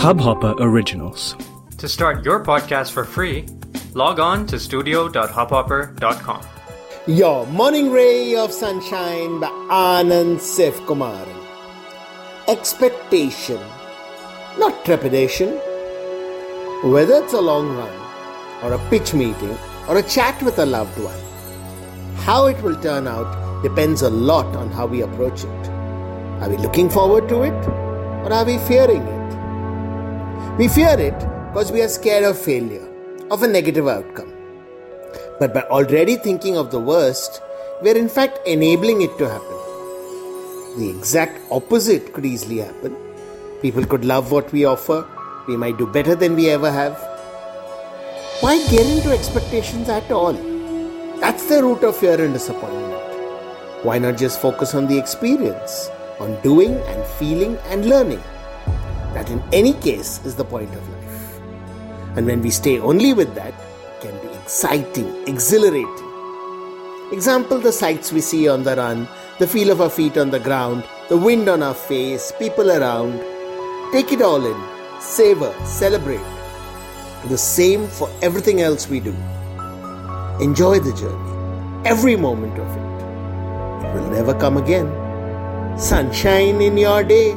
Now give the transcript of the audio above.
Hubhopper Originals. To start your podcast for free, log on to studio.hubhopper.com. Your morning ray of sunshine by Anand Sif Kumar. Expectation, not trepidation. Whether it's a long run, or a pitch meeting, or a chat with a loved one, how it will turn out depends a lot on how we approach it. Are we looking forward to it, or are we fearing it? We fear it because we are scared of failure, of a negative outcome. But by already thinking of the worst, we are in fact enabling it to happen. The exact opposite could easily happen. People could love what we offer, we might do better than we ever have. Why get into expectations at all? That's the root of fear and disappointment. Why not just focus on the experience, on doing and feeling and learning? That in any case is the point of life. And when we stay only with that, can be exciting, exhilarating. Example the sights we see on the run, the feel of our feet on the ground, the wind on our face, people around. Take it all in, savor, celebrate. The same for everything else we do. Enjoy the journey, every moment of it. It will never come again. Sunshine in your day.